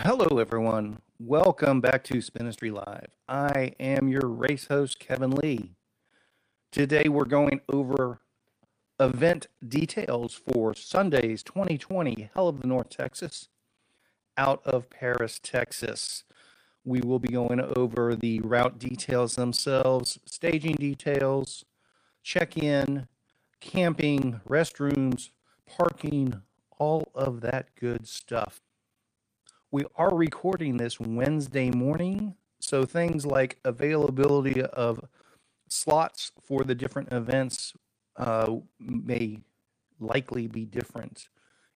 Hello, everyone. Welcome back to Spinistry Live. I am your race host, Kevin Lee. Today, we're going over event details for Sunday's 2020 Hell of the North Texas out of Paris, Texas. We will be going over the route details themselves, staging details, check in, camping, restrooms, parking, all of that good stuff. We are recording this Wednesday morning, so things like availability of slots for the different events uh, may likely be different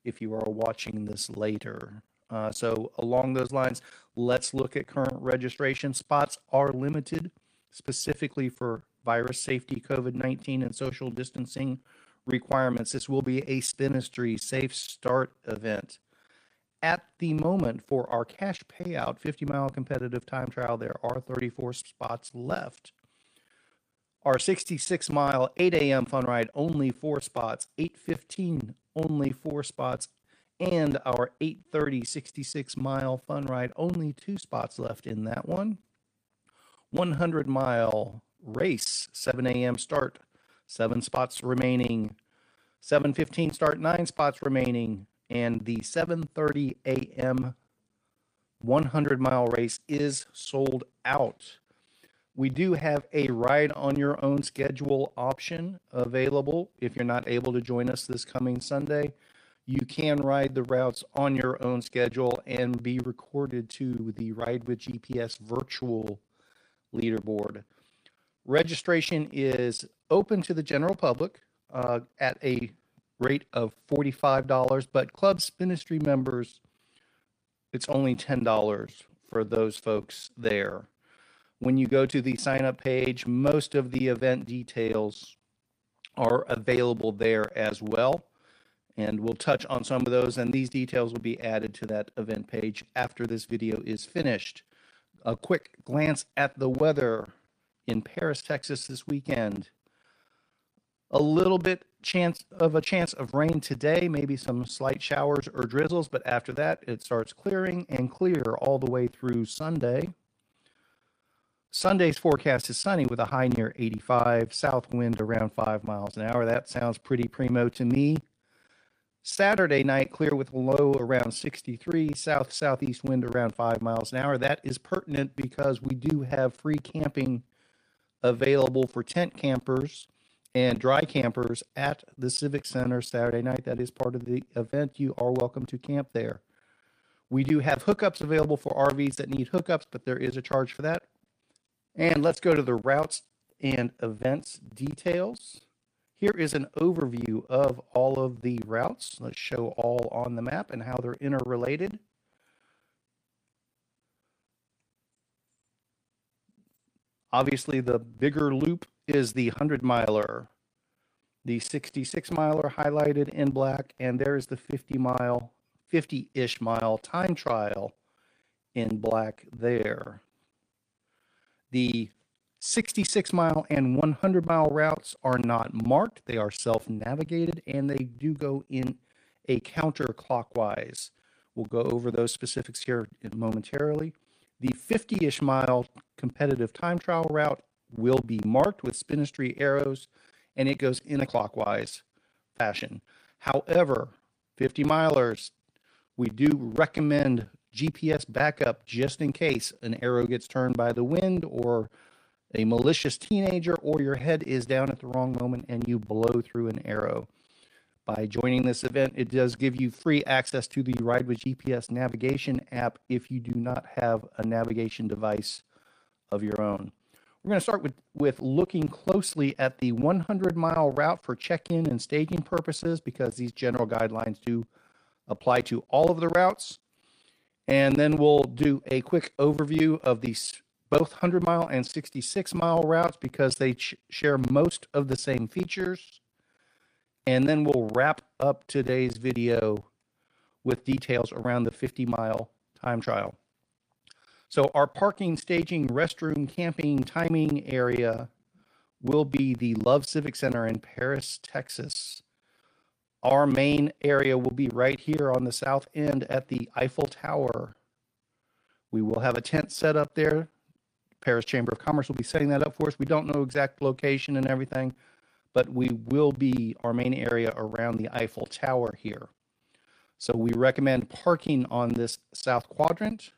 if you are watching this later. Uh, so, along those lines, let's look at current registration. Spots are limited specifically for virus safety, COVID 19, and social distancing requirements. This will be a Spinistry Safe Start event. At the moment, for our cash payout 50 mile competitive time trial, there are 34 spots left. Our 66 mile 8 a.m. fun ride, only four spots. 815, only four spots. And our 830 66 mile fun ride, only two spots left in that one. 100 mile race, 7 a.m. start, seven spots remaining. 7:15 start, nine spots remaining, and the 7:30 a.m. 100 mile race is sold out. We do have a ride on your own schedule option available if you're not able to join us this coming Sunday. You can ride the routes on your own schedule and be recorded to the Ride with GPS virtual leaderboard. Registration is open to the general public uh, at a rate of $45, but Club Spinistry members, it's only $10 for those folks there. When you go to the sign up page, most of the event details are available there as well. And we'll touch on some of those, and these details will be added to that event page after this video is finished. A quick glance at the weather in Paris, Texas this weekend. A little bit chance of a chance of rain today, maybe some slight showers or drizzles, but after that it starts clearing and clear all the way through Sunday. Sunday's forecast is sunny with a high near 85, south wind around 5 miles an hour. That sounds pretty primo to me. Saturday night clear with low around 63, south southeast wind around 5 miles an hour. That is pertinent because we do have free camping available for tent campers and dry campers at the Civic Center Saturday night. That is part of the event. You are welcome to camp there. We do have hookups available for RVs that need hookups, but there is a charge for that. And let's go to the routes and events details. Here is an overview of all of the routes. Let's show all on the map and how they're interrelated. Obviously, the bigger loop is the 100 miler, the 66 miler highlighted in black, and there's the 50 mile, 50 ish mile time trial in black there. The 66 mile and 100 mile routes are not marked, they are self navigated, and they do go in a counterclockwise. We'll go over those specifics here momentarily. The 50 ish mile competitive time trial route will be marked with spinistry arrows and it goes in a clockwise fashion. However, 50 milers, we do recommend GPS backup just in case an arrow gets turned by the wind or a malicious teenager or your head is down at the wrong moment and you blow through an arrow. By joining this event, it does give you free access to the Ride with GPS navigation app if you do not have a navigation device of your own. We're going to start with, with looking closely at the 100 mile route for check in and staging purposes because these general guidelines do apply to all of the routes. And then we'll do a quick overview of these both 100 mile and 66 mile routes because they ch- share most of the same features and then we'll wrap up today's video with details around the 50 mile time trial. So our parking, staging, restroom, camping, timing area will be the Love Civic Center in Paris, Texas. Our main area will be right here on the south end at the Eiffel Tower We will have a tent set up there. Paris Chamber of Commerce will be setting that up for us. We don't know exact location and everything, but we will be our main area around the Eiffel Tower here. So we recommend parking on this south quadrant.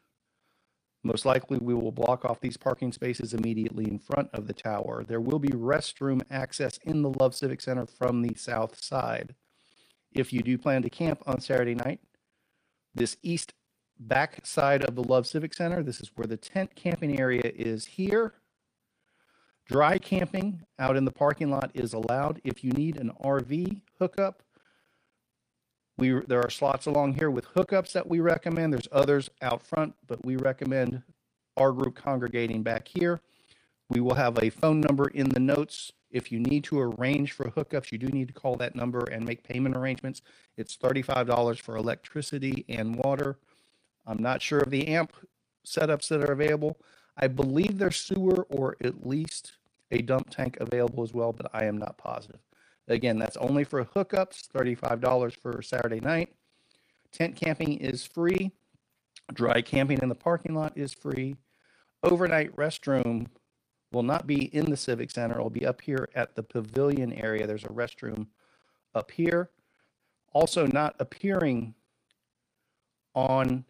Most likely we will block off these parking spaces immediately in front of the tower. There will be restroom access in the Love Civic Center from the south side. If you do plan to camp on Saturday night, this east back side of the Love Civic Center, this is where the tent camping area is here. Dry camping out in the parking lot is allowed. If you need an RV hookup, we there are slots along here with hookups that we recommend. There's others out front, but we recommend our group congregating back here. We will have a phone number in the notes. If you need to arrange for hookups, you do need to call that number and make payment arrangements. It's $35 for electricity and water. I'm not sure of the amp setups that are available. I believe there's sewer or at least a dump tank available as well, but I am not positive. Again, that's only for hookups, $35 for Saturday night. Tent camping is free. Dry camping in the parking lot is free. Overnight restroom will not be in the Civic Center. It'll be up here at the pavilion area. There's a restroom up here. Also, not appearing on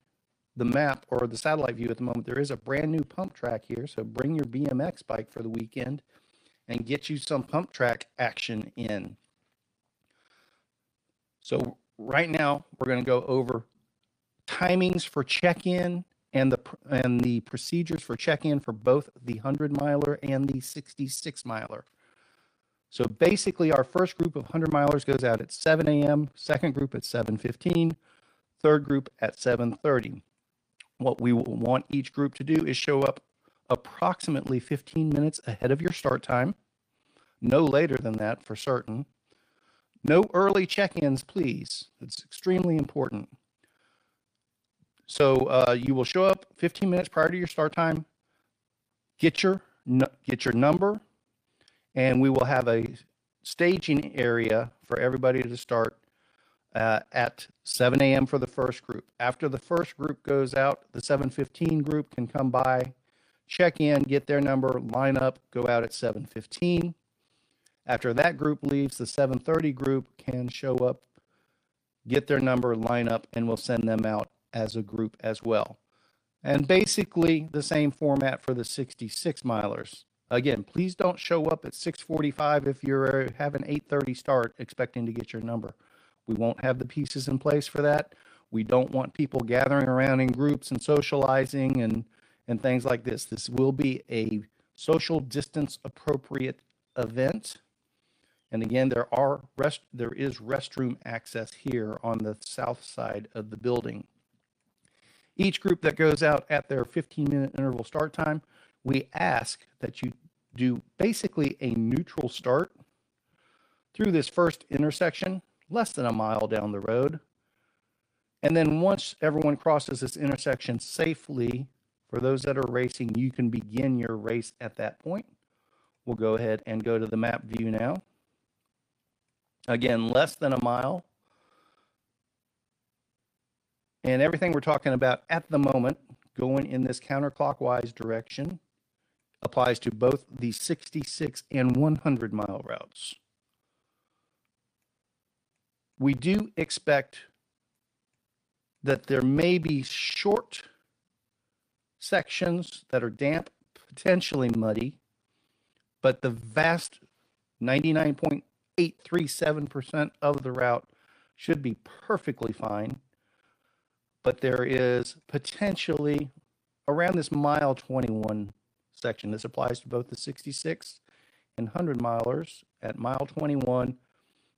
the map or the satellite view at the moment, there is a brand new pump track here. So bring your BMX bike for the weekend and get you some pump track action in. So right now we're going to go over timings for check-in and the and the procedures for check-in for both the 100 miler and the 66 miler. So basically our first group of 100 milers goes out at 7 a.m., second group at 7:15, third group at 7:30. What we will want each group to do is show up approximately 15 minutes ahead of your start time, no later than that for certain. No early check ins, please. It's extremely important. So uh, you will show up 15 minutes prior to your start time, get your, get your number, and we will have a staging area for everybody to start uh, at 7 a.m. for the first group. After the first group goes out, the 715 group can come by, check in, get their number, line up, go out at 715. After that group leaves, the 730 group can show up, get their number, line up, and we'll send them out as a group as well. And basically the same format for the 66 milers. Again, please don't show up at 6:45 if you're having 8:30 start expecting to get your number. We won't have the pieces in place for that. We don't want people gathering around in groups and socializing and and things like this. This will be a social distance appropriate event. And again, there are rest there is restroom access here on the south side of the building. Each group that goes out at their 15 minute interval start time, we ask that you do basically a neutral start through this first intersection less than a mile down the road. And then once everyone crosses this intersection safely, for those that are racing, you can begin your race at that point. We'll go ahead and go to the map view now. Again, less than a mile. And everything we're talking about at the moment, going in this counterclockwise direction, applies to both the 66 and 100 mile routes we do expect that there may be short sections that are damp, potentially muddy, but the vast 99.837% of the route should be perfectly fine. But there is potentially around this mile 21 section. This applies to both the 66 and 100 milers at mile 21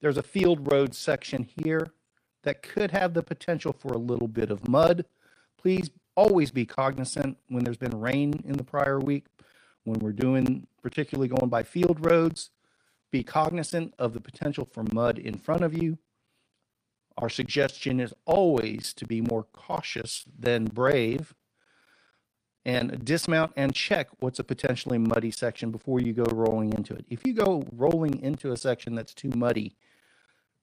there's a field road section here that could have the potential for a little bit of mud. Please always be cognizant when there's been rain in the prior week, when we're doing, particularly going by field roads, be cognizant of the potential for mud in front of you. Our suggestion is always to be more cautious than brave and dismount and check what's a potentially muddy section before you go rolling into it. If you go rolling into a section that's too muddy,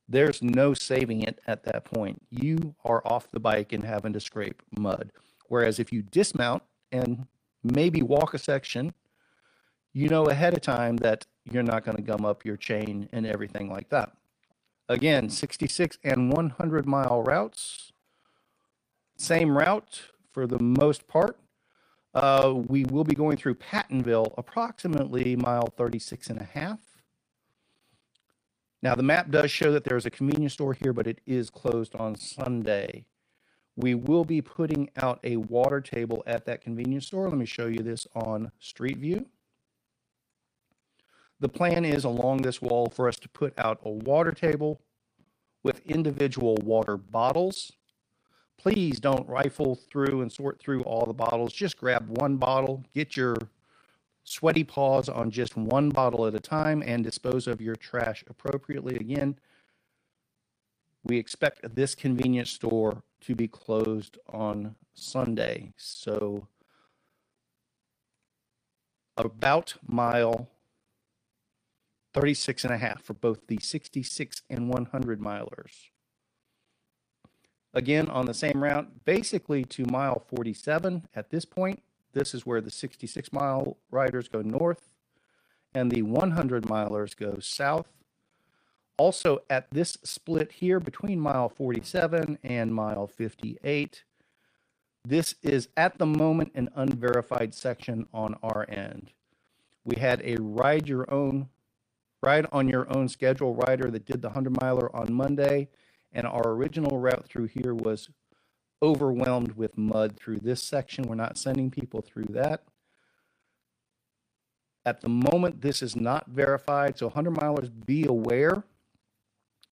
there's no saving it at that point. You are off the bike and having to scrape mud. Whereas if you dismount and maybe walk a section, you know ahead of time that you're not going to gum up your chain and everything like that. Again, 66 and 100 mile routes, same route for the most part. Uh, we will be going through Pattonville, approximately mile 36 and a half. Now, the map does show that there's a convenience store here, but it is closed on Sunday. We will be putting out a water table at that convenience store. Let me show you this on Street View. The plan is along this wall for us to put out a water table with individual water bottles. Please don't rifle through and sort through all the bottles. Just grab one bottle, get your sweaty paws on just one bottle at a time, and dispose of your trash appropriately. Again, we expect this convenience store to be closed on Sunday. So, about mile 36 and a half for both the 66 and 100 milers. Again, on the same route, basically to mile 47 at this point. This is where the 66 mile riders go north and the 100 milers go south. Also, at this split here between mile 47 and mile 58, this is at the moment an unverified section on our end. We had a ride your own ride on your own schedule rider that did the 100 miler on Monday. And our original route through here was overwhelmed with mud through this section. We're not sending people through that. At the moment, this is not verified. So 100 milers, be aware.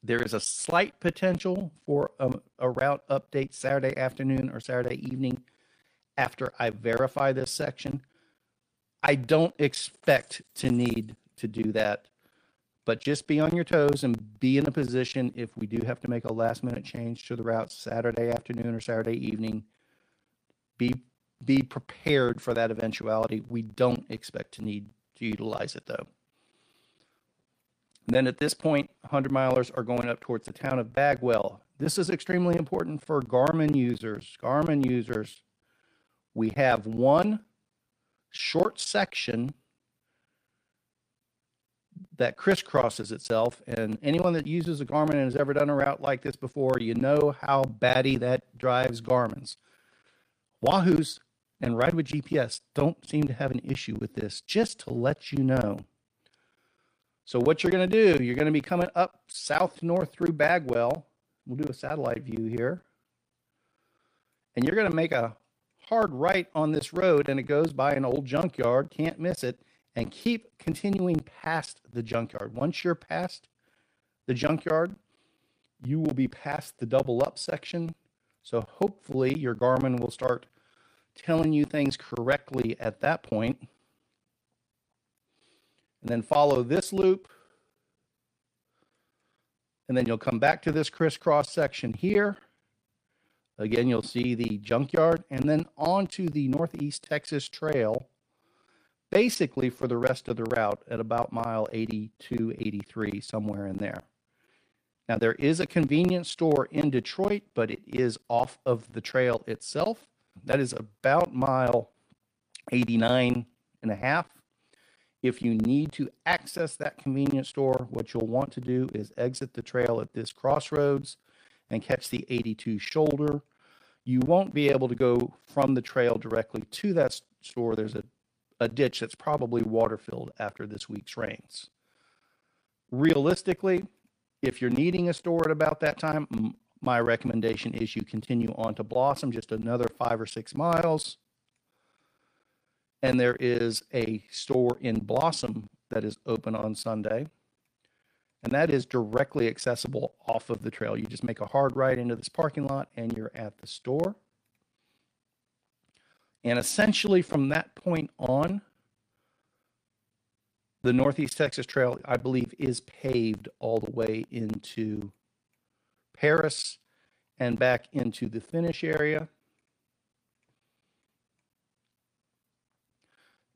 There is a slight potential for a, a route update Saturday afternoon or Saturday evening after I verify this section. I don't expect to need to do that but just be on your toes and be in a position if we do have to make a last minute change to the route Saturday afternoon or Saturday evening. Be be prepared for that eventuality. We don't expect to need to utilize it though. And then at this point, 100 milers are going up towards the town of Bagwell. This is extremely important for Garmin users. Garmin users, we have one short section that crisscrosses itself. And anyone that uses a Garmin and has ever done a route like this before, you know how batty that drives Garmin's. Wahoo's and Ride with GPS don't seem to have an issue with this, just to let you know. So, what you're going to do, you're going to be coming up south north through Bagwell. We'll do a satellite view here. And you're going to make a hard right on this road, and it goes by an old junkyard. Can't miss it and keep continuing past the junkyard. Once you're past the junkyard, you will be past the double up section. So hopefully your Garmin will start telling you things correctly at that point. And then follow this loop. And then you'll come back to this crisscross section here. Again, you'll see the junkyard and then onto the Northeast Texas Trail basically for the rest of the route at about mile 82, 83, somewhere in there. Now, there is a convenience store in Detroit, but it is off of the trail itself. That is about mile 89 and a half. If you need to access that convenience store, what you'll want to do is exit the trail at this crossroads and catch the 82 shoulder. You won't be able to go from the trail directly to that store. There's a a ditch that's probably water filled after this week's rains. Realistically, if you're needing a store at about that time, my recommendation is you continue on to Blossom just another five or six miles. And there is a store in Blossom that is open on Sunday. And that is directly accessible off of the trail. You just make a hard right into this parking lot and you're at the store. And essentially, from that point on, the Northeast Texas Trail, I believe, is paved all the way into Paris and back into the finish area.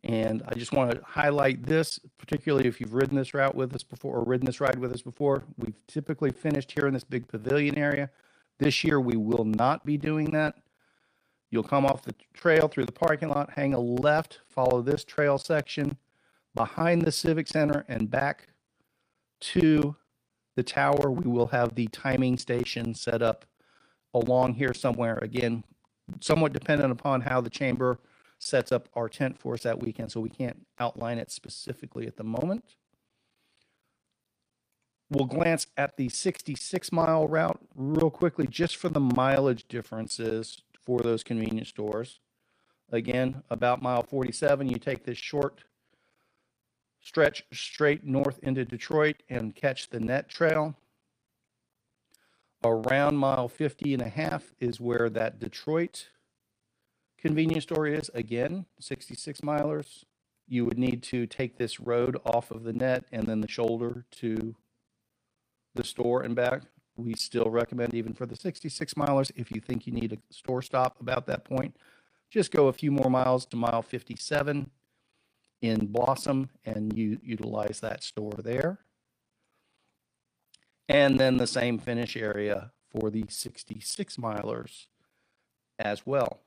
And I just want to highlight this, particularly if you've ridden this route with us before or ridden this ride with us before. We've typically finished here in this big pavilion area. This year, we will not be doing that. You'll come off the trail through the parking lot, hang a left, follow this trail section behind the Civic Center and back to the tower. We will have the timing station set up along here somewhere. Again, somewhat dependent upon how the chamber sets up our tent for us that weekend, so we can't outline it specifically at the moment. We'll glance at the 66 mile route real quickly just for the mileage differences for those convenience stores. Again, about mile 47, you take this short stretch straight north into Detroit and catch the net trail. Around mile 50 and a half is where that Detroit convenience store is. Again, 66 milers. You would need to take this road off of the net and then the shoulder to the store and back. We still recommend, even for the 66 milers, if you think you need a store stop about that point, just go a few more miles to mile 57 in Blossom and you utilize that store there. And then the same finish area for the 66 milers as well.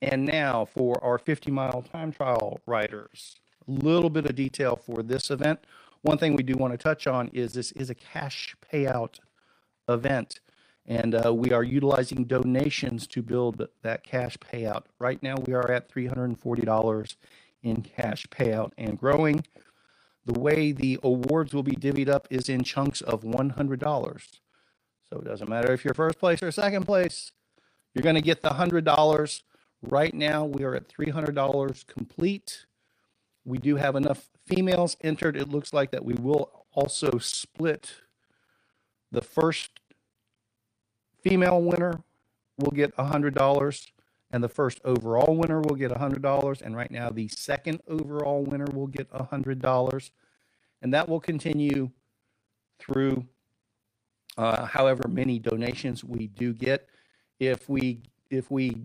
And now for our 50 mile time trial riders little bit of detail for this event. One thing we do want to touch on is this is a cash payout event, and uh, we are utilizing donations to build that cash payout. Right now, we are at $340 in cash payout and growing. The way the awards will be divvied up is in chunks of $100. So it doesn't matter if you're first place or second place, you're going to get the $100. Right now, we are at $300 complete we do have enough females entered. It looks like that we will also split the first female winner will get $100 and the first overall winner will get $100 and right now the second overall winner will get $100 and that will continue through uh, however many donations we do get if we if we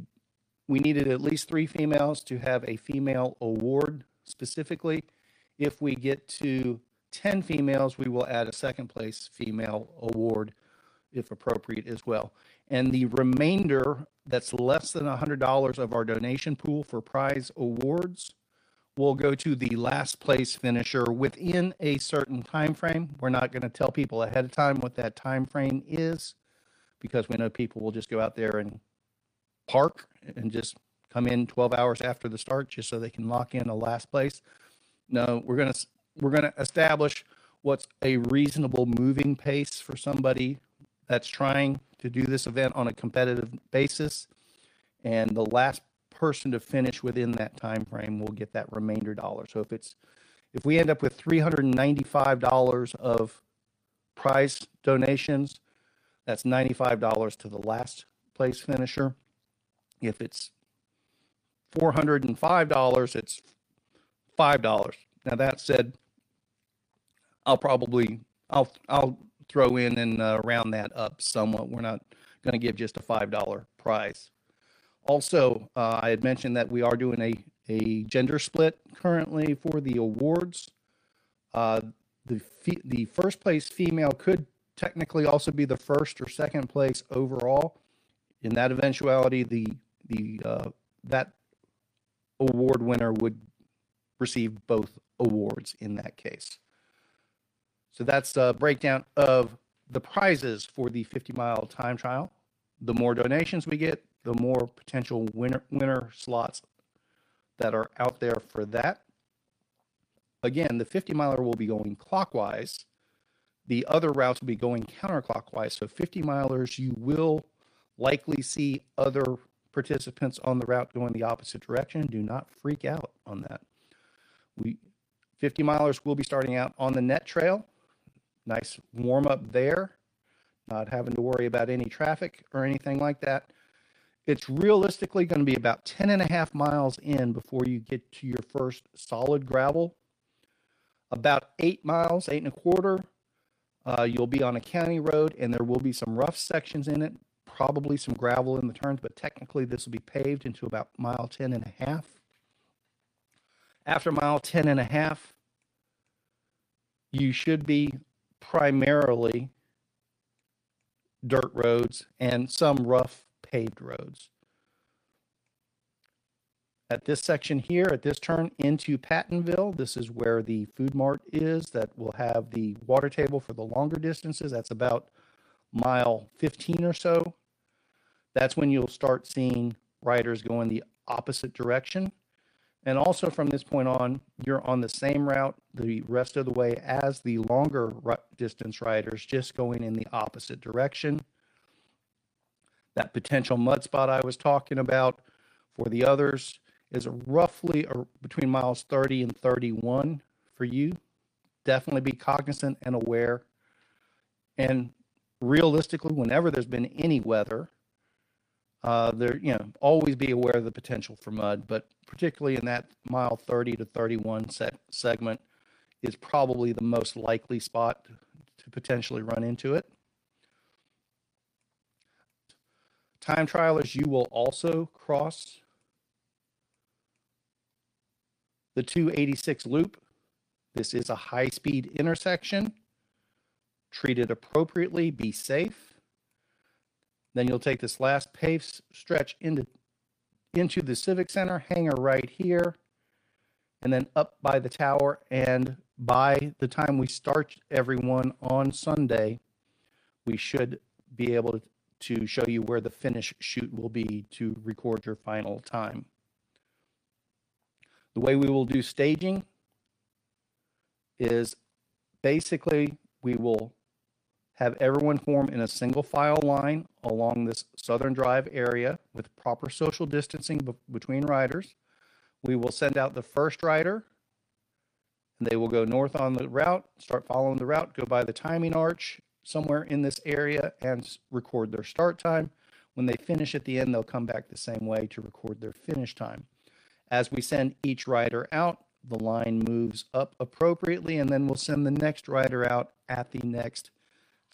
we needed at least three females to have a female award specifically. If we get to 10 females, we will add a second place female award if appropriate as well. And the remainder that's less than $100 of our donation pool for prize awards will go to the last place finisher within a certain time frame. We're not going to tell people ahead of time what that time frame is because we know people will just go out there and park and just come in 12 hours after the start just so they can lock in a last place. No, we're going to we're going to establish what's a reasonable moving pace for somebody that's trying to do this event on a competitive basis and the last person to finish within that time frame will get that remainder dollar. So if it's if we end up with $395 of prize donations, that's $95 to the last place finisher. If it's $405, it's $5. Now that said, I'll probably I'll I'll throw in and uh, round that up somewhat. We're not going to give just a $5 prize. Also, uh, I had mentioned that we are doing a a gender split currently for the awards. Uh, the fe- the first place female could technically also be the first or second place overall. In that eventuality, the the uh, that award winner would receive both awards in that case. So that's a breakdown of the prizes for the 50 mile time trial. The more donations we get, the more potential winner winner slots that are out there for that. Again, the 50 miler will be going clockwise. The other routes will be going counterclockwise. So 50 milers, you will likely see other participants on the route going the opposite direction. Do not freak out on that. We 50 milers will be starting out on the net trail. Nice warm up there, not having to worry about any traffic or anything like that. It's realistically going to be about 10 and a half miles in before you get to your first solid gravel. About eight miles, eight and a quarter, uh, you'll be on a county road and there will be some rough sections in it, probably some gravel in the turns, but technically this will be paved into about mile 10 and a half. After mile 10 and a half, you should be primarily dirt roads and some rough paved roads. At this section here, at this turn into Pattonville, this is where the food mart is that will have the water table for the longer distances. That's about mile 15 or so. That's when you'll start seeing riders going the opposite direction. And also from this point on, you're on the same route the rest of the way as the longer distance riders, just going in the opposite direction. That potential mud spot I was talking about for the others is roughly between miles 30 and 31 for you. Definitely be cognizant and aware. And realistically, whenever there's been any weather, uh, there, you know, always be aware of the potential for mud, but particularly in that mile 30 to 31 segment is probably the most likely spot to potentially run into it. Time trialers, you will also cross the 286 loop. This is a high speed intersection. Treat it appropriately, be safe. Then you'll take this last paved stretch into, into the Civic Center, hangar right here, and then up by the tower. And by the time we start everyone on Sunday, we should be able to, to show you where the finish chute will be to record your final time. The way we will do staging is basically we will have everyone form in a single file line along this southern drive area with proper social distancing be between riders. We will send out the first rider and they will go north on the route, start following the route, go by the timing arch somewhere in this area and record their start time. When they finish at the end, they'll come back the same way to record their finish time. As we send each rider out, the line moves up appropriately, and then we'll send the next rider out at the next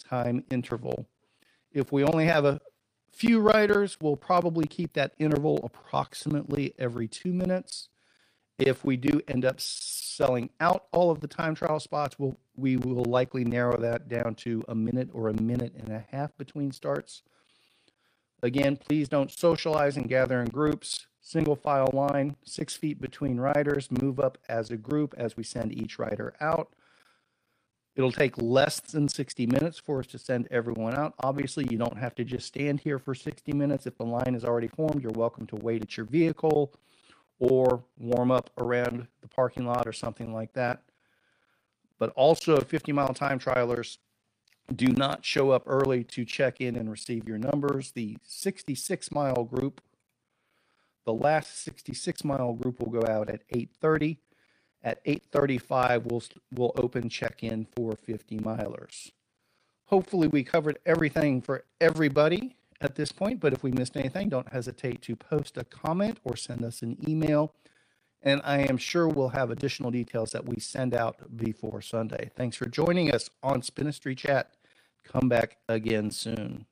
time interval. If we only have a few riders, we'll probably keep that interval approximately every two minutes. If we do end up selling out all of the time trial spots, we'll, we will likely narrow that down to a minute or a minute and a half between starts. Again, please don't socialize and gather in groups. Single file line, six feet between riders, move up as a group as we send each rider out. It'll take less than 60 minutes for us to send everyone out. Obviously, you don't have to just stand here for 60 minutes. If the line is already formed, you're welcome to wait at your vehicle or warm up around the parking lot or something like that. But also, 50 mile time trialers do not show up early to check in and receive your numbers. The 66 mile group, the last 66 mile group will go out at 830 at 8:35, we'll we'll open check-in for 50 milers. Hopefully, we covered everything for everybody at this point. But if we missed anything, don't hesitate to post a comment or send us an email. And I am sure we'll have additional details that we send out before Sunday. Thanks for joining us on Spinistry Chat. Come back again soon.